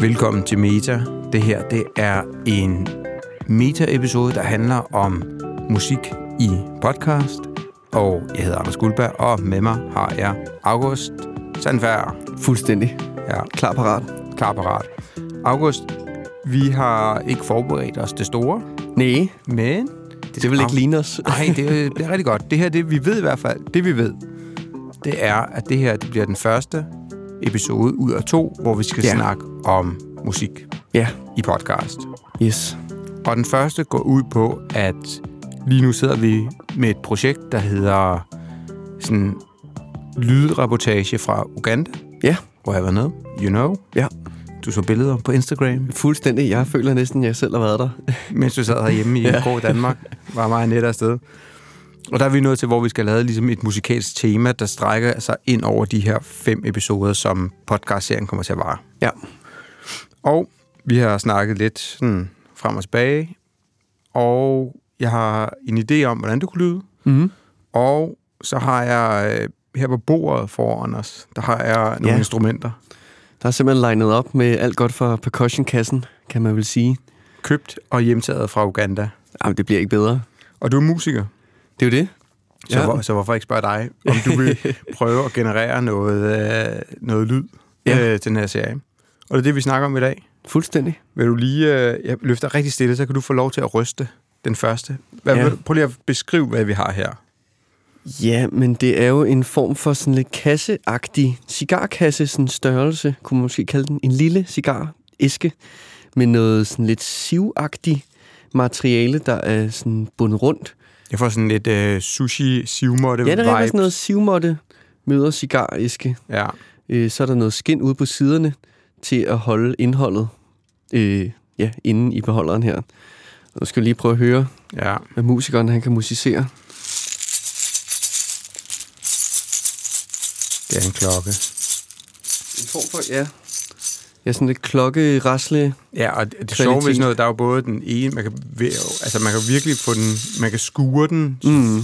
Velkommen til Meta. Det her det er en meta-episode, der handler om musik i podcast. Og jeg hedder Anders Guldberg, og med mig har jeg August Sandfærd. Fuldstændig. Ja, Klar parat. klar parat. August, vi har ikke forberedt os det store, Nej, men... det vil ikke ligne os. Nej, det bliver rigtig godt. Det her, det vi ved i hvert fald, det vi ved, det er, at det her det bliver den første episode ud af to, hvor vi skal ja. Snakke om musik Ja, i podcast. yes. Og den første går ud på, at lige nu sidder vi med et projekt, der hedder sådan lydreportage fra Uganda, Ja, hvor jeg var nede. You know. ja. Du så billeder på Instagram, Fuldstændig. Jeg føler næsten, at jeg selv har været der. mens du sad herhjemme i ja. Grå Danmark. Var meget net afsted. Og der er vi nået til, hvor vi skal lave ligesom et musikalsk tema, der strækker sig ind over de her fem episoder, som podcastserien kommer til at vare. Ja. Og vi har snakket lidt sådan frem og tilbage, og jeg har en idé om, hvordan det kunne lyde. Mm. Og så har jeg øh, her på bordet foran os, der har jeg nogle Ja. instrumenter Der er simpelthen legnet op med alt godt for percussion-kassen, kan man vel sige. købt og hjemtaget fra Uganda. Jamen, det bliver ikke bedre. Og du er musiker, Det er jo det. så, Ja. hvor, så hvorfor ikke spørge dig, om du vil prøve at generere noget, øh, noget lyd Ja. øh, til den her serie. Og det er det, vi snakker om i dag. Fuldstændig. Vil du lige... Øh, jeg løfter rigtig stille, så kan du få lov til at ryste den første. Hvad, Ja. Prøv lige at beskrive, hvad vi har her. Ja, men det er jo en form for sådan lidt kasseagtig cigarkasse, sådan størrelse, kunne man måske kalde den. En lille cigaræske med noget sådan lidt sivagtigt materiale, der er sådan bundet rundt. Jeg får sådan lidt øh, sushi sivmåtte Ja, der er sådan noget sivmåtte møder cigaræske. Ja. Øh, så er der noget skin ude på siderne til at holde indholdet øh, ja, inde i beholderen her. Og nu skal vi lige prøve at høre, ja. hvad musikeren han kan musicere. Det er en klokke. En form for, ja. Ja, sådan lidt klokke, rasle. Ja, og det, det sjove ved sådan noget, der er jo både den ene, man kan, altså man kan virkelig få den, man kan skure den, Mm.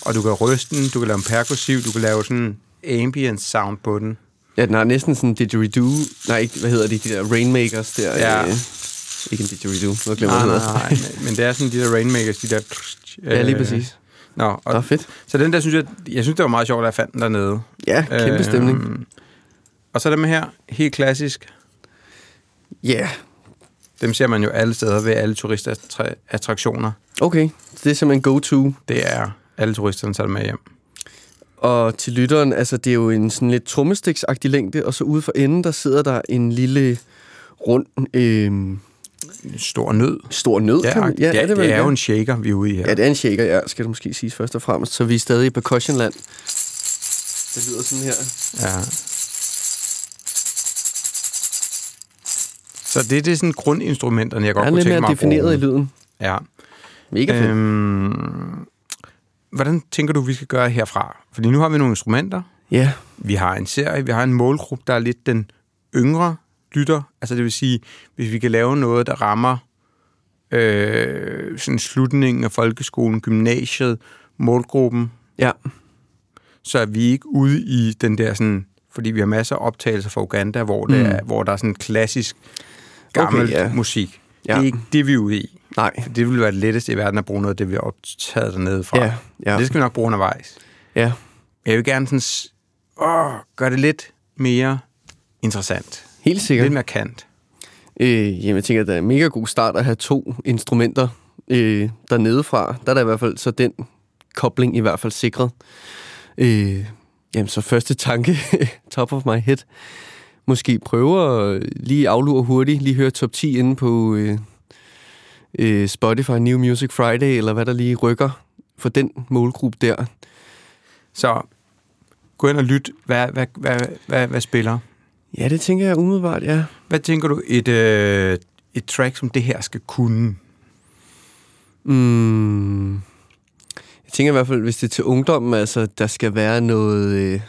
og du kan ryste den, du kan lave en perkussiv, du kan lave sådan ambient sound på den. Ja, den har næsten sådan didgeridoo. Nej, ikke, hvad hedder de, de der rainmakers der. Ja. Øh, ikke en didgeridoo, nu glemmer Nej, jeg, nej, hedder. nej, men, men det er sådan de der rainmakers, de der... Ja, lige øh, præcis. Nå, og, Nå, fedt. så den der synes jeg, jeg synes det var meget sjovt, at jeg fandt den dernede. Ja, kæmpe stemning. Og så dem her, helt klassisk. Ja, yeah. Dem ser man jo alle steder ved alle turistattraktioner. okay. Så det er simpelthen go-to. Det er alle turisterne tager med hjem. Og til lytteren, altså det er jo en sådan lidt trommestiksagtig længde, og så ude for enden, der sidder der en lille rund, øh, stor nød. stor nød. Ja, kan man, ja, det, vel, det er ja. jo en shaker, vi er ude i her. Ja, det er en shaker, ja, skal det måske siges først og fremmest. Så vi er stadig i percussionland. Det lyder sådan her. Ja. Så det, det er sådan grundinstrumenterne, jeg godt kunne tænke mig at defineret i bruge. lyden. Ja. Mega fedt. Øhm, hvordan tænker du, vi skal gøre herfra? Fordi nu har vi nogle instrumenter. Ja, Vi har en serie, vi har en målgruppe, der er lidt den yngre lytter. Altså det vil sige, hvis vi kan lave noget, der rammer øh, sådan slutningen af folkeskolen, gymnasiet, målgruppen, ja. så er vi ikke ude i den der sådan, fordi vi har masser af optagelser fra Uganda, hvor, det Mm. er, hvor der er sådan klassisk gammel Okay, ja. musik. Ja. Det er ikke det, vi er ude i. Nej. For det ville være det letteste i verden at bruge noget af det, vi har optaget dernede fra. Ja, ja. Det skal vi nok bruge undervejs. Ja, Jeg vil gerne sådan, åh, gøre det lidt mere interessant. helt sikkert. Lidt mere kant. Øh, jamen, jeg tænker, at det er en mega god start at have to instrumenter øh, dernede fra. Der er der i hvert fald så den kobling i hvert fald sikret. Øh, jamen, så første tanke, top of my head. Måske prøve at lige aflure hurtigt, lige høre top 10 inde på øh, øh, Spotify New Music Friday, eller hvad der lige rykker for den målgruppe der. Så gå ind og lyt. Hvad, hvad, hvad, hvad, hvad spiller? Ja, det tænker jeg umiddelbart, ja. Hvad tænker du, et, øh, et track som det her skal kunne? Mm. Jeg tænker i hvert fald, hvis det er til ungdommen, altså, der skal være noget... Øh,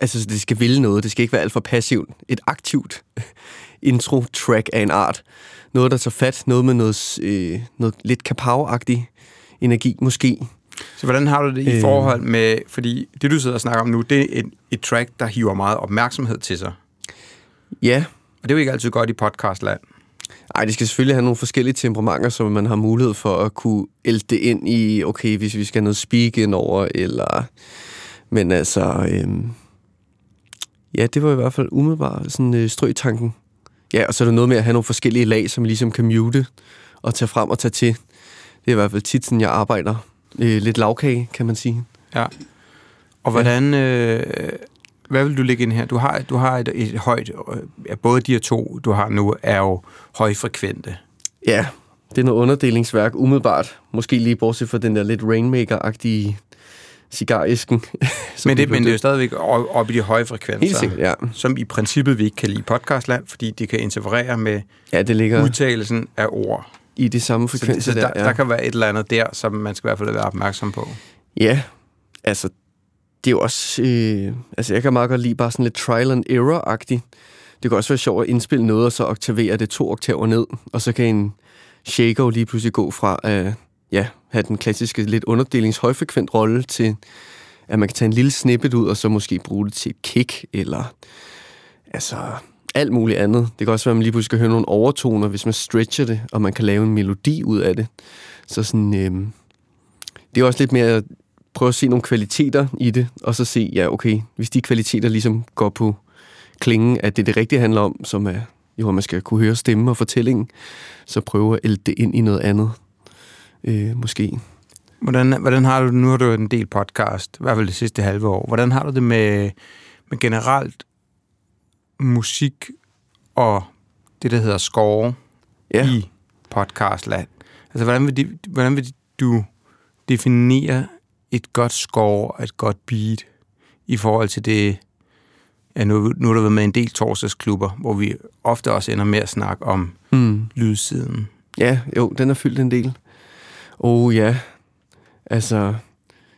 altså, det skal ville noget. Det skal ikke være alt for passivt. Et aktivt intro-track af en art. Noget, der tager fat. Noget med noget, øh, noget lidt kapow-agtig energi, måske. Så hvordan har du det i Øh. forhold med, fordi det du sidder og snakker om nu, det er et, et track, der hiver meget opmærksomhed til sig. Ja, Og det er jo ikke altid godt i podcastland. Ej, det skal selvfølgelig have nogle forskellige temperamenter, så man har mulighed for at kunne elde det ind i, okay, hvis vi skal have noget speak ind over, eller... Men altså, øhm, ja, det var i hvert fald umiddelbart sådan øh, strøtanken. Ja, og så er der noget med at have nogle forskellige lag, som ligesom kan mute og tage frem og tage til. Det er i hvert fald tit sådan, jeg arbejder. Øh, lidt lavkage, kan man sige. Ja. Og hvordan... Øh, hvad vil du lægge ind her? Du har, du har et, et højt... Øh, både de her to, du har nu, er jo højfrekvente. Ja, det er noget underdelingsværk, umiddelbart. Måske lige bortset fra den der lidt Rainmaker-agtige cigaræsken. men, det, men det er jo stadigvæk op i de høje frekvenser. Helt sikkert, ja. Som i princippet vi ikke kan lide podcastland, fordi det kan interferere med ja, det ligger udtalelsen af ord. I de samme frekvenser så, så der, der, ja. der kan være et eller andet der, som man skal i hvert fald være opmærksom på. Ja, altså det er jo også... Øh, altså, jeg kan meget godt lide bare sådan lidt trial and error-agtigt. Det kan også være sjovt at indspille noget, og så oktavere det to oktaver ned, og så kan en shaker lige pludselig gå fra at ja, have den klassiske lidt underdelings højfrekvent rolle til, at man kan tage en lille snippet ud, og så måske bruge det til et kick, eller altså alt muligt andet. Det kan også være, at man lige pludselig skal høre nogle overtoner, hvis man stretcher det, og man kan lave en melodi ud af det. Så sådan, øh, det er også lidt mere prøve at se nogle kvaliteter i det, og så se, ja, okay, hvis de kvaliteter ligesom går på klingen, at det er det rigtige handler om, som er, jo, at man skal kunne høre stemme og fortællingen, så prøve at ælde det ind i noget andet, øh, måske. Hvordan, hvordan har du? Nu har du en del podcast, i hvert fald det sidste halve år. Hvordan har du det med, med generelt musik og det, der hedder score ja. i podcastland? Altså, hvordan vil, de, hvordan vil du definere et godt score og et godt beat i forhold til det, ja, nu, nu har der været med en del torsdagsklubber, hvor vi ofte også ender med at snakke om mm. lydsiden. Ja, jo, den er fyldt en del. Oh ja, altså,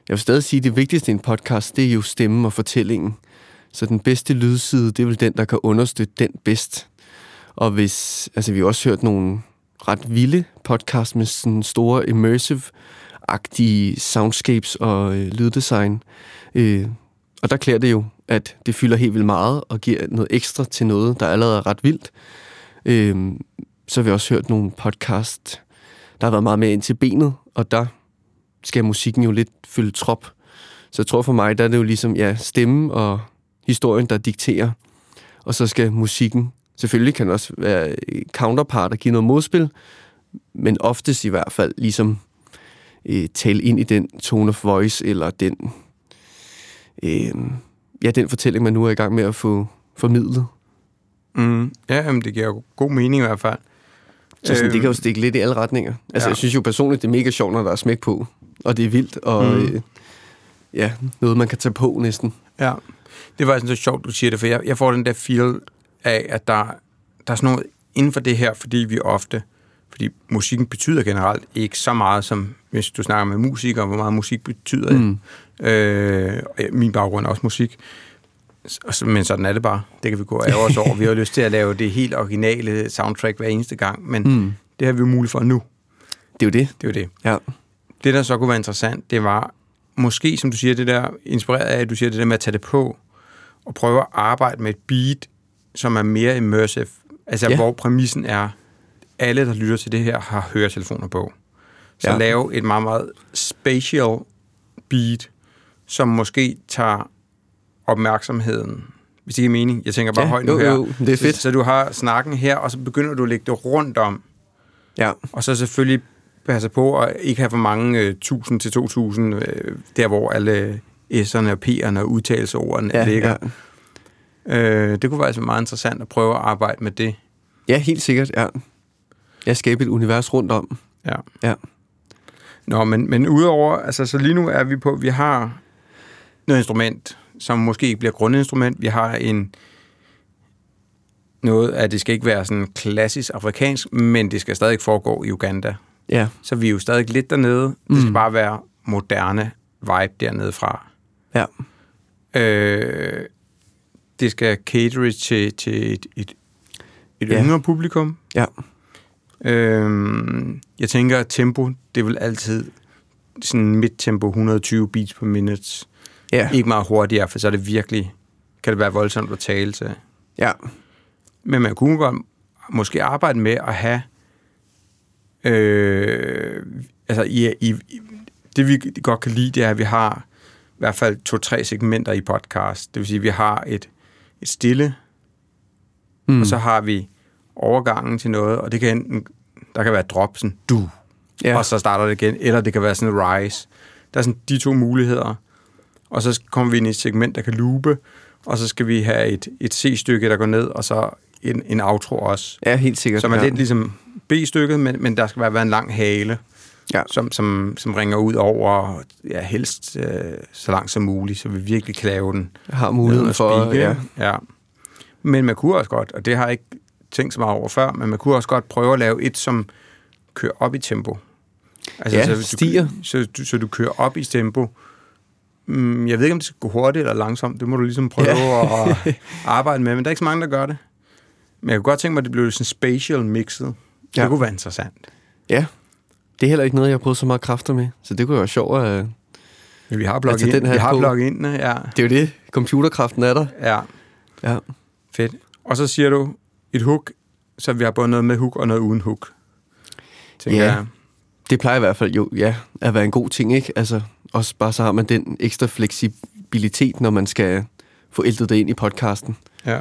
jeg vil stadig sige, at det vigtigste i en podcast, det er jo stemmen og fortællingen. Så den bedste lydside, det er vel den, der kan understøtte den bedst. Og hvis, altså vi har også hørt nogle ret vilde podcast med sådan store immersive agtige soundscapes og øh, lyddesign. Øh, og der klæder det jo, at det fylder helt vildt meget og giver noget ekstra til noget, der allerede er ret vildt. Øh, så har vi også hørt nogle podcast, der har været meget mere ind til benet, og der skal musikken jo lidt fylde trop. Så jeg tror for mig, der er det jo ligesom ja, stemme og historien, der dikterer. Og så skal musikken, selvfølgelig kan det også være counterpart og give noget modspil, men oftest i hvert fald ligesom øh, tale ind i den tone of voice, eller den, øh, ja, den fortælling, man nu er i gang med at få formidlet. Mm. Ja, jamen, det giver god mening i hvert fald. Så sådan, det kan jo stikke lidt i alle retninger. Altså, ja. jeg synes jo personligt, det er mega sjovt, når der er smæk på, og det er vildt, og mm. øh, ja, noget, man kan tage på næsten. Ja, det var sådan så sjovt, du siger det, for jeg, jeg får den der feel af, at der, der er sådan noget inden for det her, fordi vi ofte fordi musikken betyder generelt ikke så meget, som hvis du snakker med musikere, hvor meget musik betyder. Mm. Øh, min baggrund er også musik. Men sådan er det bare. Det kan vi gå af os over. Vi har lyst til at lave det helt originale soundtrack hver eneste gang, men mm. det har vi jo muligt for nu. Det er jo det. Det er jo det. Ja. Det, der så kunne være interessant, det var måske, som du siger, det der, inspireret af, at du siger det der med at tage det på, og prøve at arbejde med et beat, som er mere immersive. Altså, ja. hvor præmissen er, alle, der lytter til det her, har høretelefoner på. Så ja. lave et meget, meget spatial beat, som måske tager opmærksomheden. Hvis det ikke er mening. Jeg tænker bare ja, højt nu jo, her. Jo, det er fedt. Så, så du har snakken her, og så begynder du at lægge det rundt om. Ja. Og så selvfølgelig passe på at ikke have for mange uh, 1000 til 2000, uh, der hvor alle S'erne og P'erne og udtalelsordene ja, ligger. Ja. Uh, det kunne være altså meget interessant at prøve at arbejde med det. Ja, helt sikkert, ja. Jeg skaber et univers rundt om. Ja. ja. Nå, men, men udover, altså så lige nu er vi på, vi har noget instrument, som måske ikke bliver grundinstrument. Vi har en noget at det skal ikke være sådan klassisk afrikansk, men det skal stadig foregå i Uganda. Ja. Så vi er jo stadig lidt dernede. Mm. Det skal bare være moderne vibe dernede fra. Ja. Øh, det skal catere til, til et, et, et ja. yngre publikum. Ja. Øhm, jeg tænker, at tempo, det vil altid sådan midt-tempo, 120 beats per minute. Ja. Ikke meget hurtigere, for så er det virkelig, kan det være voldsomt at tale til. Ja. Men man kunne godt måske arbejde med at have... Øh, altså, i, i, det vi godt kan lide, det er, at vi har i hvert fald to-tre segmenter i podcast. Det vil sige, at vi har et, et stille, mm. og så har vi overgangen til noget, og det kan enten, der kan være drop, sådan du, ja. og så starter det igen, eller det kan være sådan rise. Der er sådan de to muligheder, og så kommer vi ind i et segment, der kan loope, og så skal vi have et, et C-stykke, der går ned, og så en, en outro også. Ja, helt sikkert. Som er ja. lidt ligesom B-stykket, men, men der skal være, være en lang hale, ja. som, som, som ringer ud over, ja, helst øh, så langt som muligt, så vi virkelig kan lave den. Jeg har muligheden for, speak, ja. ja. Men man kunne også godt, og det har jeg ikke tænkt så meget over før, men man kunne også godt prøve at lave et, som kører op i tempo. Altså, ja, så, stiger. Du, så, du, så du kører op i tempo. Mm, jeg ved ikke, om det skal gå hurtigt eller langsomt. Det må du ligesom prøve ja. at arbejde med, men der er ikke så mange, der gør det. Men jeg kunne godt tænke mig, at det blev sådan spatial mixet. Ja. Det kunne være interessant. Ja, det er heller ikke noget, jeg har brugt så meget kræfter med. Så det kunne være sjovt at... Ja, vi har plug ind. Vi har plug ind, ja. Det er jo det. Computerkraften er der. Ja. Ja. Fedt. Og så siger du et hook, så vi har både noget med hook og noget uden hook. Ja, jeg. det plejer i hvert fald jo ja, at være en god ting, ikke? Altså, også bare så har man den ekstra fleksibilitet, når man skal få ældet det ind i podcasten. Ja.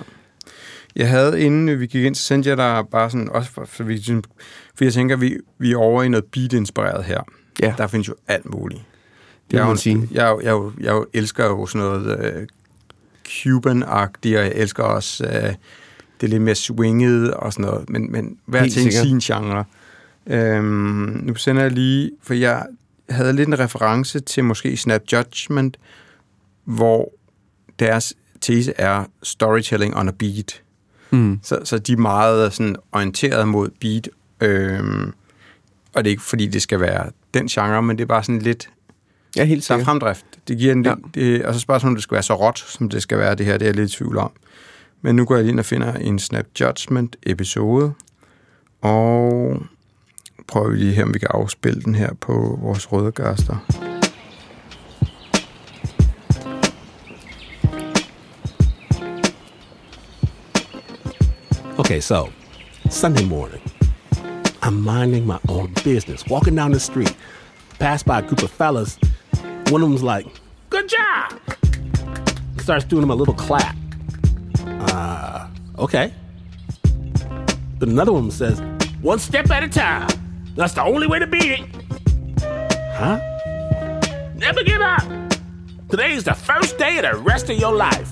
Jeg havde, inden vi gik ind, så sendte jeg dig bare sådan, også for, for, vi, for jeg tænker, vi, vi er over i noget beat-inspireret her. Ja. Der findes jo alt muligt. Det jeg, må sige. Jeg, jeg, jeg, jeg, elsker jo sådan noget uh, Cuban-agtigt, og jeg elsker også uh, det lidt mere swinget og sådan noget, men, men hver Helt ting sin genre. Øhm, nu sender jeg lige, for jeg havde lidt en reference til måske Snap Judgment, hvor deres tese er storytelling on a beat. Mm. Så, så de er meget sådan orienteret mod beat, øhm, og det er ikke fordi, det skal være den genre, men det er bare sådan lidt ja, helt så fremdrift. Det giver en ja. lidt, det, og så spørgsmålet, om det skal være så råt, som det skal være det her, det er jeg lidt i tvivl om. Men nu går jeg lige ind og finder en Snap Judgment episode, og prøver vi lige her, om vi kan afspille den her på vores røde. Okay, so Sunday morning, I'm minding my own business, walking down the street, passed by a group of fellas. One of them's like, "Good job!" Starts doing him a little clap. Uh, okay. But another one says, "One step at a time. That's the only way to beat it." Huh? Never give up. Today's the first day of the rest of your life.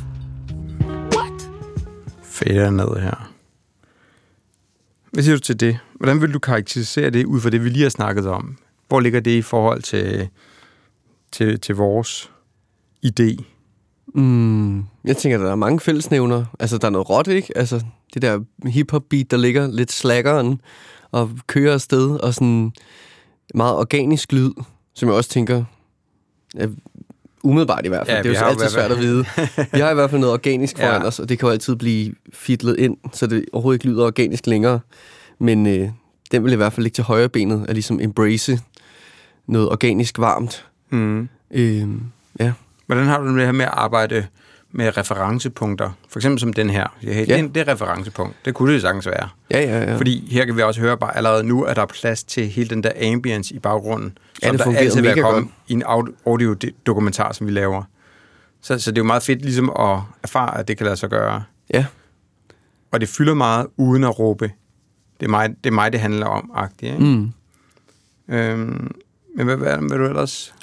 What? Fader ned her. Hvad siger du til det? Hvordan vil du karakterisere det ud fra det, vi lige har snakket om? Hvor ligger det i forhold til, til, til vores idé? Mm, jeg tænker, der er mange fællesnævner. Altså, der er noget råt, ikke? Altså, det der hip-hop-beat, der ligger lidt slaggeren og kører afsted, og sådan meget organisk lyd, som jeg også tænker, er umiddelbart i hvert fald. Ja, det er jo altid svært at vide. Vi har i hvert fald noget organisk foran ja. os, og det kan jo altid blive fitlet ind, så det overhovedet ikke lyder organisk længere. Men øh, den vil i hvert fald ligge til højre benet, at ligesom embrace noget organisk varmt. Mm. Øh, ja. Hvordan har du det her med at arbejde med referencepunkter? For eksempel som den her. Ja, det, ja. det er referencepunkt. Det kunne det sagtens være. Ja, ja, ja. Fordi her kan vi også høre bare allerede nu, at der er plads til hele den der ambience i baggrunden. Ja, det der altid vil komme i en audio-dokumentar, som vi laver. Så, så det er jo meget fedt ligesom at erfare, at det kan lade sig gøre. Ja. Og det fylder meget uden at råbe. Det er mig, det, er mig, det handler om, agtigt. Ikke? Mm. Øhm, men hvad, hvad vil du ellers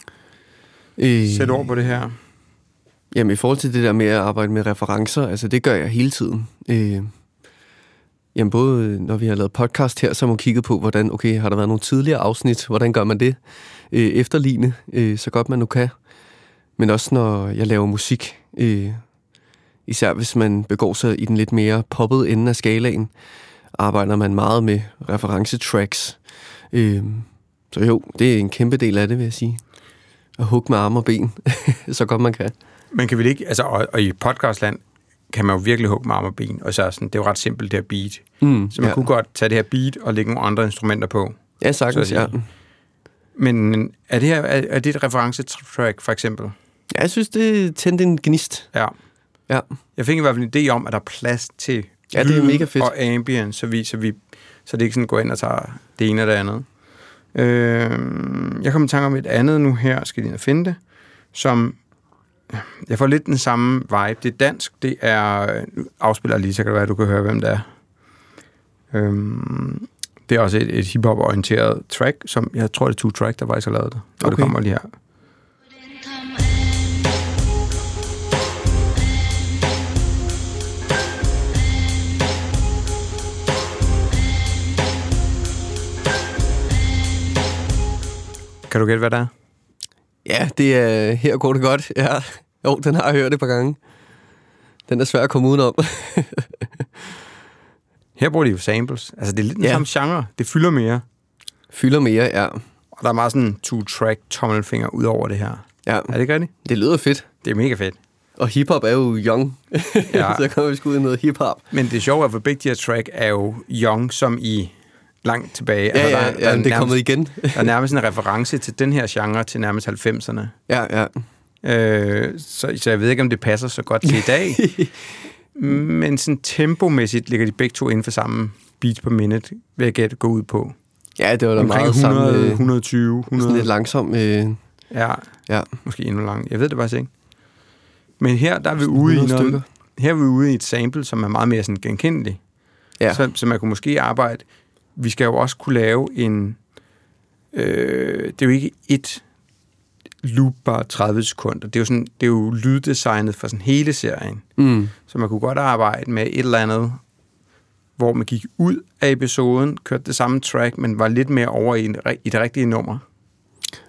øh, sætte ord på det her? Jamen i forhold til det der med at arbejde med referencer, altså det gør jeg hele tiden. Øh, jamen både når vi har lavet podcast her, så har man kigget på, hvordan, okay, har der været nogle tidligere afsnit, hvordan gør man det? Øh, efterligne, øh, så godt man nu kan. Men også når jeg laver musik, øh, især hvis man begår sig i den lidt mere poppede ende af skalaen, arbejder man meget med referencetracks. Øh, så jo, det er en kæmpe del af det, vil jeg sige. At hugge med arme og ben, så godt man kan. Man kan vel ikke, altså, og, og i podcastland kan man jo virkelig hugge med arme og ben, og så er sådan, det er jo ret simpelt, det her beat. Mm, så man ja. kunne godt tage det her beat og lægge nogle andre instrumenter på. Ja, sagtens, ja. Men er det her er, er det et referencetrack, for eksempel? Ja, jeg synes, det tændte en gnist. Ja. Ja. Jeg fik i hvert fald en idé om, at der er plads til Ja, det er mega fedt. Og ambient, så, vi, så, vi, så det ikke sådan går ind og tager det ene og det andet. Øh, jeg kommer i tanke om et andet nu her, skal lige finde det, som jeg får lidt den samme vibe. Det er dansk, det er... Nu afspiller lige, så kan det være, at du kan høre, hvem det er. Øhm, det er også et, et hip-hop-orienteret track, som jeg tror, det er to track, der faktisk har lavet det. Og Okay. det kommer lige her. Kan du gætte, hvad det er? Ja, det er... Her går det godt. Ja. Jo, den har jeg hørt et par gange. Den er svær at komme udenom. Her bruger de jo samples. Altså, det er lidt den Ja. samme genre. Det fylder mere. Fylder mere, ja. Og der er meget sådan two-track tommelfinger ud over det her. Ja, Er det ikke rigtigt? det lyder fedt. Det er mega fedt. Og hiphop er jo young. Ja. Så kommer vi sgu ud i noget hiphop. Men det sjove er, at begge de her track er jo young, som i langt tilbage. Ja, Altså, ja, der, ja, der, men det er kommet nærmest, igen. der er nærmest en reference til den her genre til nærmest 90'erne. ja, ja. Øh, så, så jeg ved ikke, om det passer så godt til i dag. Men sådan tempomæssigt ligger de begge to inden for samme beats per minute, vil jeg gætte gå ud på. Ja, det var da Omkring meget 100, sammen. Øh, 120, sådan 100. lidt langsom. Øh, Ja, ja, måske endnu langt. Jeg ved det faktisk ikke. Men her der er vi ude i 100 noget, stykker. her er vi ude i et sample, som er meget mere sådan genkendelig. ja. Så, så man kunne måske arbejde... Vi skal jo også kunne lave en... Øh, det er jo ikke et loop bare 30 sekunder. Det er jo, sådan, det er jo lyddesignet for sådan hele serien. Mm. Så man kunne godt arbejde med et eller andet, hvor man gik ud af episoden, kørte det samme track, men var lidt mere over i, en, i det rigtige nummer.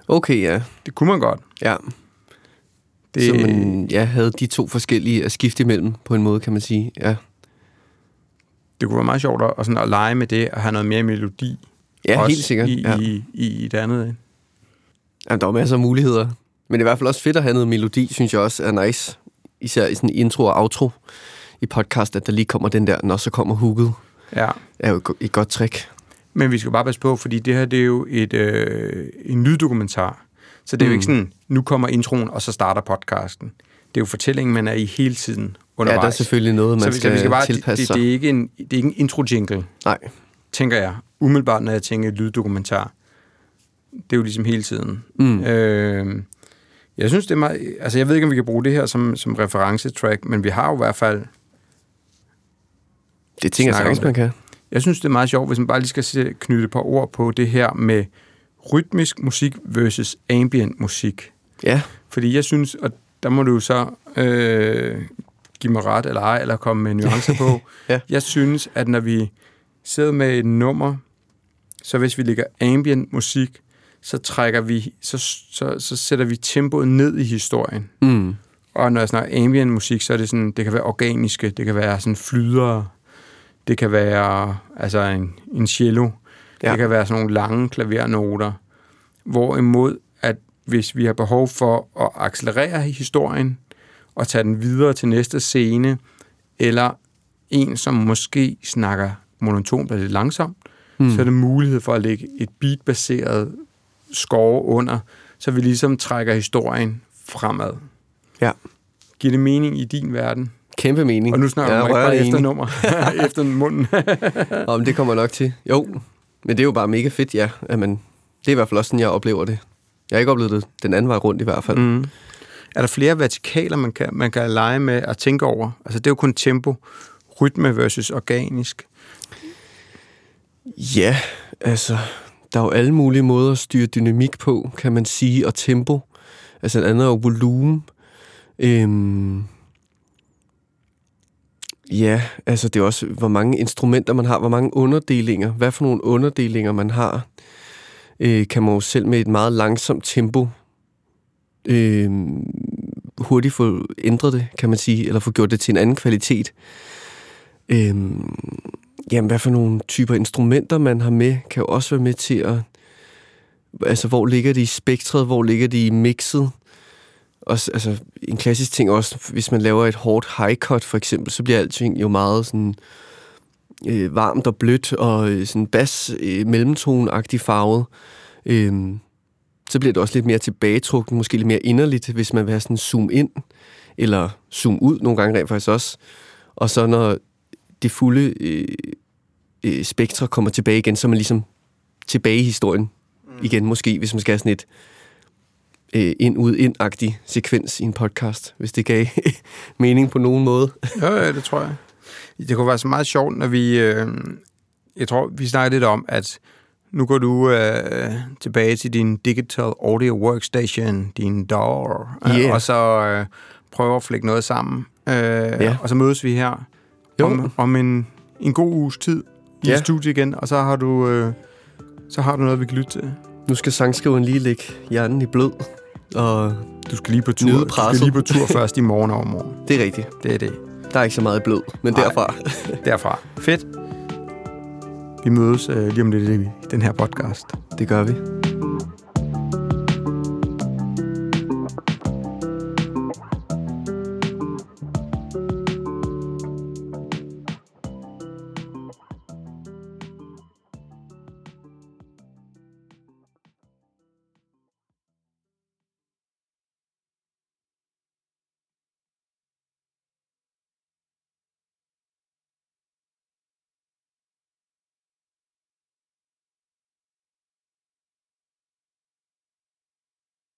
Okay, ja. Det kunne man godt. ja. Det, Det... Så man ja, havde de to forskellige at skifte imellem, på en måde, kan man sige. Ja, det kunne være meget sjovt at, sådan at lege med det, og have noget mere melodi. ja også helt sikkert. I, ja. i, i, i det andet. Jamen, der er masser af muligheder. Men det er i hvert fald også fedt at have noget melodi, synes jeg også er nice. Især i sådan intro og outro i podcast, at der lige kommer den der, når så kommer hooket, Ja. er jo et go- et godt trick. Men vi skal bare passe på, fordi det her det er jo et, øh, en lyddokumentar. Så det er jo Mm. ikke sådan, nu kommer introen, og så starter podcasten. Det er jo fortællingen, man er i hele tiden Ja, undervejs. der er selvfølgelig noget, man så vi, skal, vi skal bare, tilpasse det, sig. det, det, er ikke en, det er ikke en intro-jingle, Nej, tænker jeg. Umiddelbart, når jeg tænker lyddokumentar. Det er jo ligesom hele tiden. Mm. Øh, jeg synes, det er meget... Altså, jeg ved ikke, om vi kan bruge det her som, som referencetrack, men vi har jo i hvert fald... det tænker jeg sagtens, man kan. Jeg synes, det er meget sjovt, hvis man bare lige skal se- knytte et par ord på det her med rytmisk musik versus ambient musik. Ja, Fordi jeg synes, og der må du så øh, give mig ret eller ej, eller komme med nuancer på. Ja. Jeg synes, at når vi sidder med et nummer, så hvis vi lægger ambient musik, så trækker vi, så, så, så sætter vi tempoet ned i historien. mm. Og når jeg snakker ambient musik, så er det sådan, det kan være organiske, det kan være sådan flydere, det kan være altså en, en cello, ja. Det kan være sådan nogle lange klavernoter. Hvorimod, at hvis vi har behov for at accelerere historien og tage den videre til næste scene, eller en, som måske snakker monotont og lidt langsomt, mm. så er det mulighed for at lægge et beat-baseret score under, så vi ligesom trækker historien fremad. ja. Giver det mening i din verden? Kæmpe mening. Og nu snakker Jeg bare efter nummer, efter munden. Om det kommer nok til. Jo, men det er jo bare mega fedt, ja. At man, det er i hvert fald også sådan, jeg oplever det. Jeg har ikke oplevet det den anden vej rundt i hvert fald. Mm. Er der flere vertikaler, man kan, man kan lege med at tænke over? Altså, det er jo kun tempo, rytme versus organisk. Ja, altså, der er jo alle mulige måder at styre dynamik på, kan man sige, og tempo. Altså, en anden er jo volumen. Øhm, ja, altså, det er også, hvor mange instrumenter man har, hvor mange underdelinger, hvad for nogle underdelinger man har, øh, kan man jo selv med et meget langsomt tempo øh, hurtigt få ændret det, kan man sige, eller få gjort det til en anden kvalitet. Øh, jamen, hvad for nogle typer instrumenter man har med, kan jo også være med til at... Altså, hvor ligger de i spektret, hvor ligger de i mixet? Også, altså, en klassisk ting også, hvis man laver et hårdt high cut, for eksempel, så bliver alting jo meget sådan øh, varmt og blødt, og øh, sådan bas øh, mellemtone-agtig farvet. Øhm, så bliver det også lidt mere tilbagetrukken, måske lidt mere inderligt, hvis man vil have sådan zoom ind, eller zoom ud nogle gange rent faktisk også. Og så når det fulde øh, øh, spektrum kommer tilbage igen, så er man ligesom tilbage i historien mm. igen, måske, hvis man skal have sådan et øh, ind-ud-ind-agtig sekvens i en podcast, hvis det gav mening på nogen måde. ja, ja, det tror jeg. Det kunne være så meget sjovt, når vi... Øh, jeg tror, vi snakkede lidt om, at nu går du øh, tilbage til din digital audio workstation, din DAW, øh, Yeah. og så øh, prøver at flække noget sammen. Øh, Ja. Og så mødes vi her Jo. om, om en, en god uges tid i Ja. studiet igen, og så har du... Øh, så har du noget, vi kan lytte til. Nu skal sangskriveren lige lægge hjernen i blød, og Du skal lige på tur. Du skal lige på tur først i morgen og overmorgen. det er rigtigt. Det er det. Der er ikke så meget i blød, men Nej. derfra. Derfra. Fedt. Vi mødes øh, lige om lidt i den her podcast. Det gør vi.